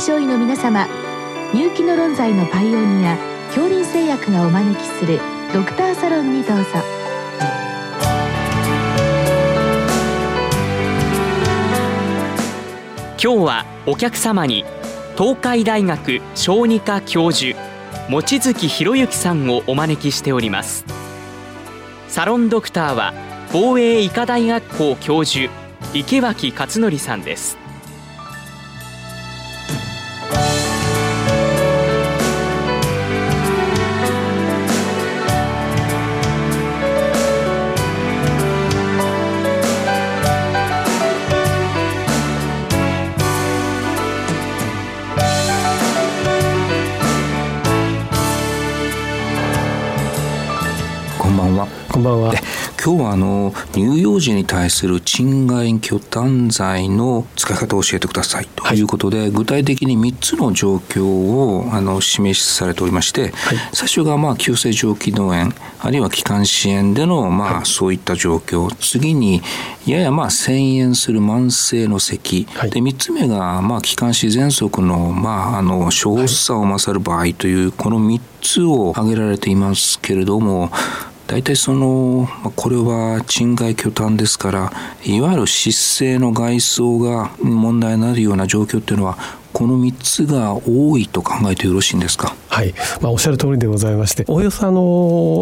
症医の皆様入気の論剤のパイオニア恐林製薬がお招きするドクターサロンにどうぞ。今日はお客様に東海大学小児科教授望月博之さんをお招きしております。サロンドクターは防衛医科大学校教授池脇勝則さんです。は。こんばんは。今日はあの乳幼児に対する鎮外巨炭剤の使い方を教えてくださいと。い。うことで、はい、具体的に3つの状況をあの示されておりまして、はい、最初がまあ急性上気道炎あるいは気管支炎でのまあ、はい、そういった状況。次にややまあ遷延する慢性の咳、で3つ目がまあ気管支喘息のまああの小発作を勝る場合というこの3つを挙げられていますけれども大体そのこれは賃外巨炭ですからいわゆる失勢の外装が問題になるような状況っていうのはこの3つが多いと考えてよろしいんですか？はい、まあ、おっしゃる通りでございまして、おおよそあの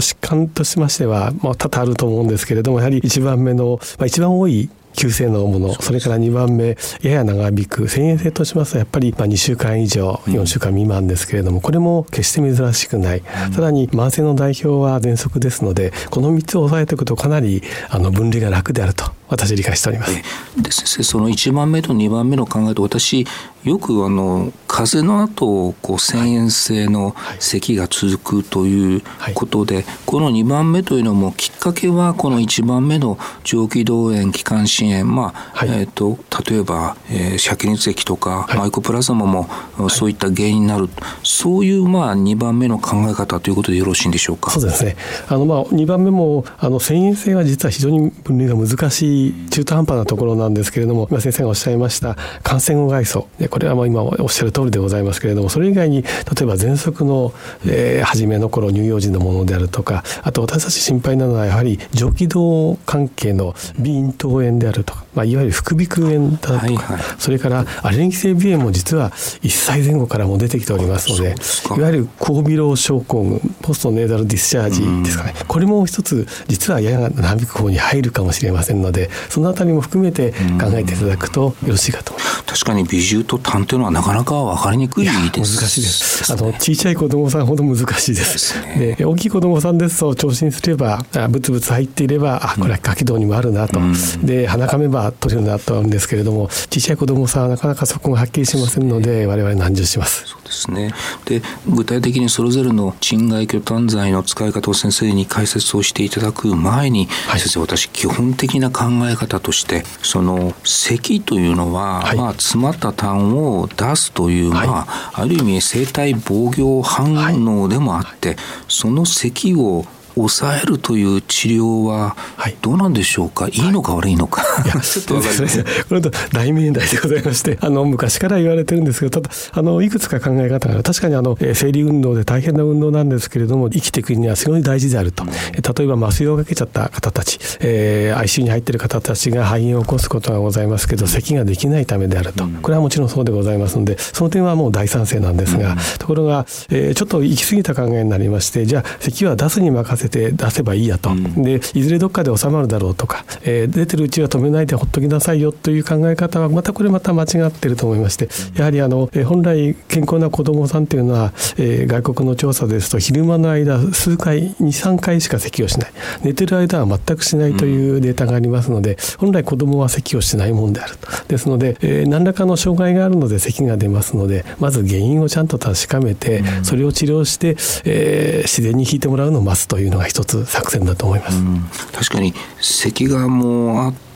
疾患としましては、まあ、多々あると思うんですけれども、やはり一番目の、まあ、一番多い急性のものそれから2番目やや長引く遷延性としますとやっぱりま2週間以上4週間未満ですけれどもこれも決して珍しくない、さらに慢性の代表は喘息ですのでこの3つを押さえておくとかなりあの分離が楽であると私理解しております。で先生その1番目と2番目の考えと私よくあの風邪の後こう遷延性の咳が続くということで、はいはい、この2番目というのもきっかけはこの1番目の上気道炎気管支炎まあ、はい、えーと、例えば、えー、灼熱液とか、マイコプラズマもそういった原因になる、そういうまあ2番目の考え方ということでよろしいんでしょうか？そうですね。あのまあ2番目もあの遷延性は実は非常に分類が難しい中途半端なところなんですけれども今先生がおっしゃいました感染後外装でこれはもう今おっしゃる通りでございますけれどもそれ以外に例えば喘息の、えー、初めの頃乳幼児のものであるとかあと私たち心配なのはやはり上気道関係の鼻咽頭炎であるとか、まあ、いわゆる副鼻腔炎だとか、はいはい、それからアレルギー性鼻炎も実は1歳前後からも出てきておりますのでいわゆる高鼻漏症候群ポストネーザルディスチャージですかね。これも一つ実はやや長引く方に入るかもしれませんのでそのあたりも含めて考えていただくとよろしいかと思います。確かに美獣と痰というのはなかなか分かりにくいです、ね、難しいです。あの小さい子供さんほど難しいです。で、ね、大きい子供さんですと聴診すればブツブツ入っていればあこれは下気道にもあるなと、うん、で鼻かめば取れるなとあるんですけれども小さい子供さんはなかなかそこがはっきりしませんので我々難重します？そうですね。で具体的にそれぞれの鎮外巨炭剤の使い方を先生に解説をしていただく前に、はい、先生私基本的な考え方としてその咳というのは、はい、まあ、詰まった痰を出すという、はい、まあ、ある意味生体防御反応でもあって、その咳を抑えるという治療はどうなんでしょうか、はい、いいのか悪いのか、いやちょっと分かりません。これと大命題でございましてあの昔から言われてるんですけどただあのいくつか考え方が確かにあの生理運動で大変な運動なんですけれども生きていくには非常に大事であると、うん、例えば麻酔をかけちゃった方たち、えー、ICU に入っている方たちが肺炎を起こすことがございますけど咳ができないためであると、これはもちろんそうでございますのでその点はもう大賛成なんですが、うん、ところが、えー、ちょっと行き過ぎた考えになりましてじゃあ咳は出すに任せて出せばいいやと、うん、でいずれどっかで収まるだろうとか、えー、出てるうちは止めないでほっときなさいよという考え方はまたこれまた間違ってると思いましてやはりあの、えー、本来健康な子どもさんというのは、えー、外国の調査ですと昼間の間数回23回しか咳をしない。寝てる間は全くしないというデータがありますので、本来子どもは咳をしないもんであると。ですので、えー、何らかの障害があるので咳が出ますのでまず原因をちゃんと確かめて、それを治療して、えー、自然に引いてもらうのを待つというのが一つ作戦だと思います。確かに咳がもうあって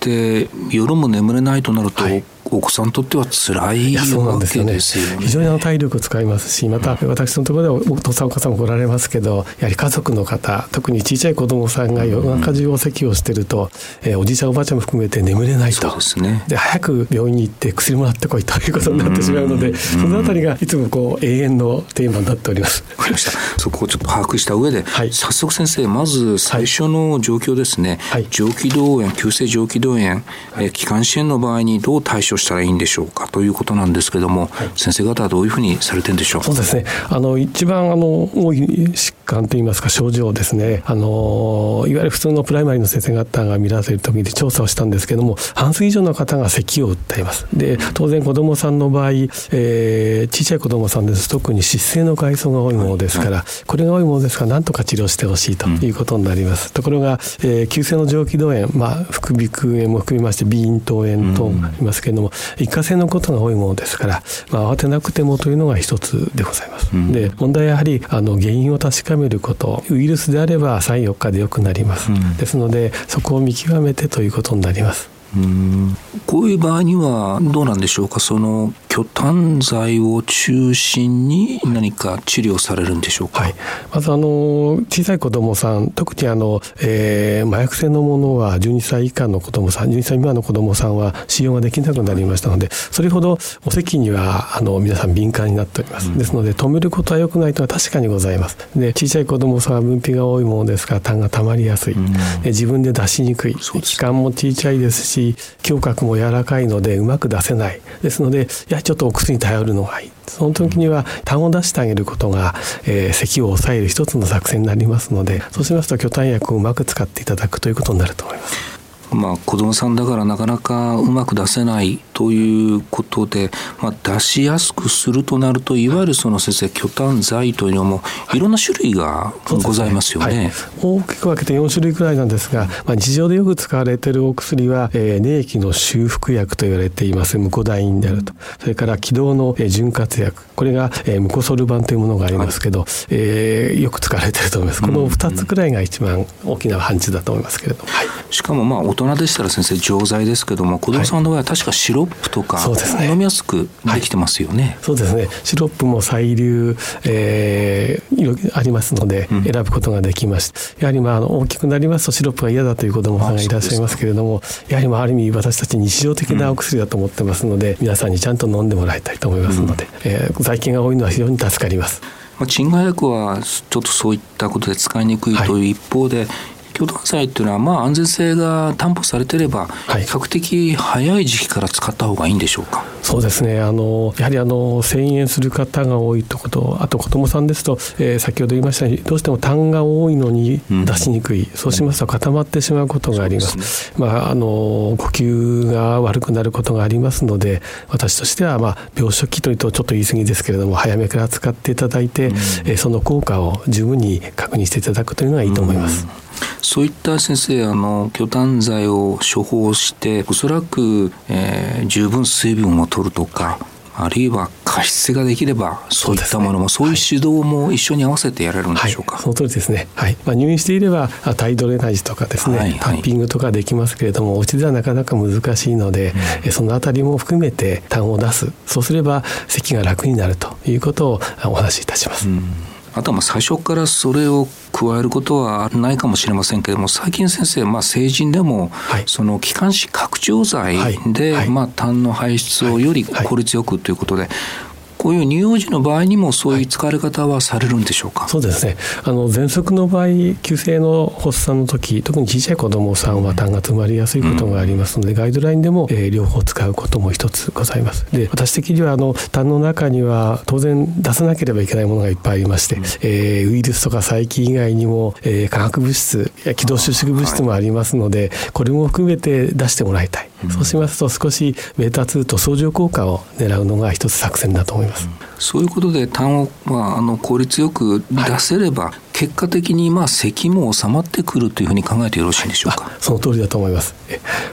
夜も眠れないとなると、はいお子さんにとっては辛いわけですよね。非常にあの体力を使いますしまた私のところではお父さんお母さんも来られますけどやはり家族の方特に小さい子供さんが夜中中お咳をしてると、えー、おじいちゃんおばあちゃんも含めて眠れないとです、ね、で早く病院に行って薬もらってこいということになってしまうのでそのあたりがいつもこう永遠のテーマになっております。わかりましたそこをちょっと把握した上で、はい、早速先生まず最初の状況ですね、はい、上気道炎急性上気道炎、えー、気管支炎の場合にどう対処したらいいんでしょうか？ということなんですけれども、はい、先生方はどういうふうにされてるんでしょう？そうですね。あの一番あの多い疾患といいますか症状ですね。あのいわゆる普通のプライマリーの先生方が見られる時に調査をしたんですけども半数以上の方が咳を訴えます。で当然子どもさんの場合、えー、小さい子どもさんです。特に湿性の外装が多いものですから、これが多いものですからなんとか治療してほしいということになります、うん、ところが、えー、急性の上気道炎、まあ、副鼻腔炎も含みまして鼻咽頭炎と言いますけれども、一過性のことが多いものですから、まあ、慌てなくてもというのが一つでございます。うん、で問題はやはりあの原因を確かめることウイルスであれば34日でよくなります、うん、ですのでそこを見極めてということになります。うんこういう場合にはどうなんでしょうかその巨炭剤を中心に何か治療されるんでしょうか、はい、まずあの小さい子どもさん特にあの、えー、麻薬性のものは12歳以下の子どもさん12歳未満の子どもさんは使用ができなくなりましたのでそれほどお咳にはあの皆さん敏感になっております、うん、ですので止めることは良くないとは確かにございます。で小さい子どもさんは分泌が多いものですから痰が溜まりやすい、うん、自分で出しにくい。気管も小さいですし胸郭も柔らかいのでうまく出せない。ですのでやはりちょっとお薬に頼るのがいいその時には痰を出してあげることが、えー、咳を抑える一つの作戦になりますのでそうしますと巨痰薬をうまく使っていただくということになると思います。まあ、子どもさんだからなかなかうまく出せないということで、まあ、出しやすくするとなるといわゆるその先生巨炭剤というのもい。ろんな種類がございますよね、ねはい、大きく分けて4種類くらいなんですが、まあ、日常でよく使われているお薬は、えー、粘液の修復薬と言われています。ムコダインであると。それから気道の潤滑薬。これが、えー、ムコソル板というものがありますけど、はい、えー、よく使われていると思います。この2つくらいが一番大きな範疇だと思いますけれども、はい、しかもまあ大人でしたら先生錠剤ですけども子供さんの場合は確かシロップとか、はい飲みやすくできてますよね、はい、そうですね。シロップも細粒、えー、ありますので選ぶことができます、うん、やはりまああの大きくなりますとシロップが嫌だという子供さんがいらっしゃいますけれどもやはりまあある意味私たち日常的なお薬だと思ってますので、うん、皆さんにちゃんと飲んでもらいたいと思いますので、うん、えー、在菌が多いのは非常に助かります。まあ、鎮害薬はちょっとそういったことで使いにくいという一方で、はい強炭剤っていうのは、まあ、安全性が担保されてれば、比較的早い時期から使った方がいいんでしょうか？そうですね。あのやはりあの遷延する方が多いとことあと子どもさんですと、えー、先ほど言いましたようにどうしても痰が多いのに出しにくい、うん、そうしますと固まってしまうことがあります、ね、まあ、あの呼吸が悪くなることがありますので私としては、まあ、病初期というとちょっと言い過ぎですけれども早めから使っていただいて、うん、えー、その効果を十分に確認していただくというのがいいと思います。うんそういった先生あの巨炭剤を処方しておそらく、えー、十分水分を取るとかあるいは加湿ができればそういったものもそう,、い。う指導も一緒に合わせてやれるんでしょうか、はい、その通りですね、はい。まあ、入院していればタイドレナージとかですね、はいはい、タッピングとかできますけれどもお家ではなかなか難しいので、うん、そのあたりも含めて痰を出す。そうすれば咳が楽になるということをお話しいたします。うん。あとはまあ最初からそれを加えることはないかもしれませんけれども最近先生、まあ、成人でも、その気管支拡張剤で、まあ、痰の排出をより効率よくということで、こういう乳幼児の場合にもそういう使われ方はされるんでしょうか、はい、そうですね。あの喘息の場合急性の発作の時特に小さい子どもさんは痰が詰まりやすいことがありますので、うん、ガイドラインでも、えー、両方使うことも一つございます。で私的にはあの痰の中には当然出さなければいけないものがいっぱいありまして、うん、えー、ウイルスとか細菌以外にも、えー、化学物質気道収縮物質もありますので、これも含めて出してもらいたい、うん、そうしますと少しベータ2と相乗効果を狙うのが一つ作戦だと思います。そういうことで単を、まあ、あの効率よく出せれば、はい、結果的にまあ咳も収まってくるというふうに考えてよろしいんでしょうか？その通りだと思います。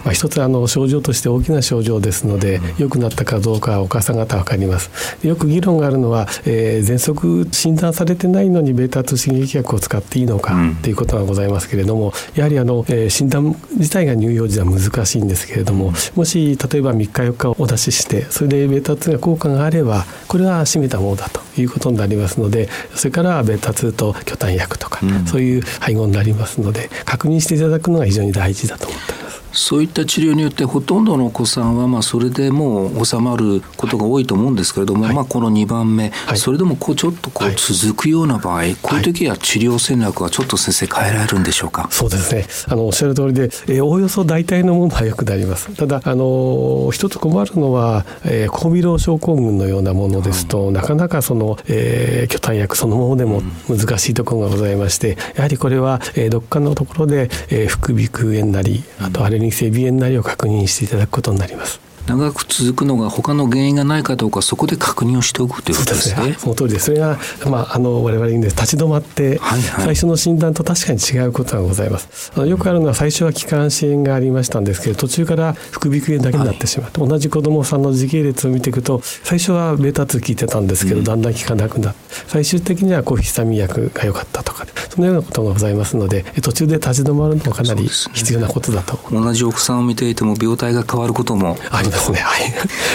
まあ、一つあの症状として大きな症状ですので、良、うん、くなったかどうかお母さん方分かります。よく議論があるのは、えー、喘息診断されてないのにベータ2刺激薬を使っていいのかということがございますけれども、やはりあの、えー、診断自体が乳幼児は難しいんですけれども、もし例えば3日4日お出ししてそれでベータ2が効果があればこれは締めたものだということになりますのでそれからベータ2と巨炭薬とか、うん、そういう配合になりますので確認していただくのが非常に大事だと思ってます。そういった治療によってほとんどのお子さんはまあそれでもう収まることが多いと思うんですけれども、はい、まあこの2番目、はい、それでもこうちょっとこう続くような場合、はい、こういう時は治療戦略はちょっと先生変えられるんでしょうか？そうですね。あのおっしゃる通りで、えー、おおよそ大体のものはよくなります。ただあの一つ困るのは、えー、高微老症候群のようなものですと、なかなかその、えー、巨炭薬そのものでも難しいところがございましてやはりこれは、えー、どっかのところで、えー、副鼻腔炎なりあとアレルギー性鼻炎なりを確認していただくことになります。長く続くのが他の原因がないかどうかそこで確認をしておくということですね。そ の通りです。それがまああの我々に、ね、立ち止まって、はいはい、最初の診断と確かに違うことがございます。あのよくあるのは最初は気管支炎がありましたんですけど途中から副鼻腔炎だけになってしまって、はい、同じ子どもさんの時系列を見ていくと最初はベータ2効いてたんですけど、うん、だんだん効かなくなって最終的には抗ヒスタミン薬が良かったとかそのようなことがございますので途中で立ち止まるのもかなり必要なことだと、ね、同じお子さんを見ていても病態が変わることもありますね。はい。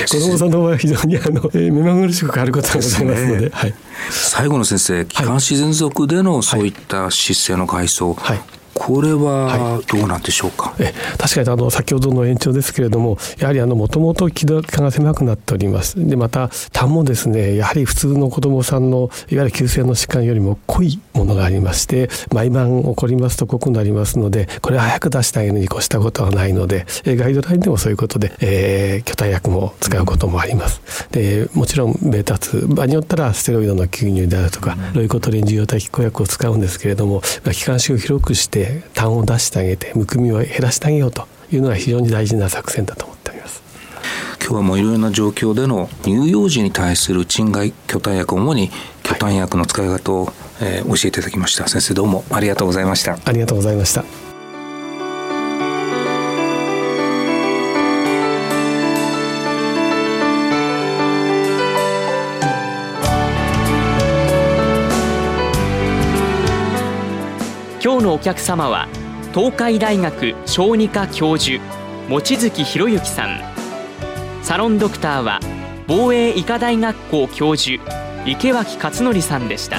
子供さんの場合は非常にあの、えー、目まぐるしく変わることがございますので、ね。はい、最後の先生気管支喘息でのそういった姿勢の階層、はい、これはどうなんでしょうか、はい、え確かにあの先ほどの延長ですけれどもやはりもともと気道が狭くなっております。でまた痰もですねやはり普通の子どもさんのいわゆる急性の疾患よりも濃いものがありまして毎晩起こりますと濃くなりますのでこれは早く出してあげるに越したことはないのでガイドラインでもそういうことで、えー、巨体薬も使うこともあります。でもちろんベータ2場によったらステロイドの吸入であるとかロイコトリン受容体拮抗薬を使うんですけれども気管支を広くして痰を出してあげてむくみを減らしてあげようというのが非常に大事な作戦だと思っております。今日はもういろいろな状況での乳幼児に対する鎮害巨体薬主に巨体薬の使い方を、えー、教えていただきました。先生どうもありがとうございました。ありがとうございました。今日のお客様は東海大学小児科教授望月博之さん。サロンドクターは防衛医科大学校教授池脇勝則さんでした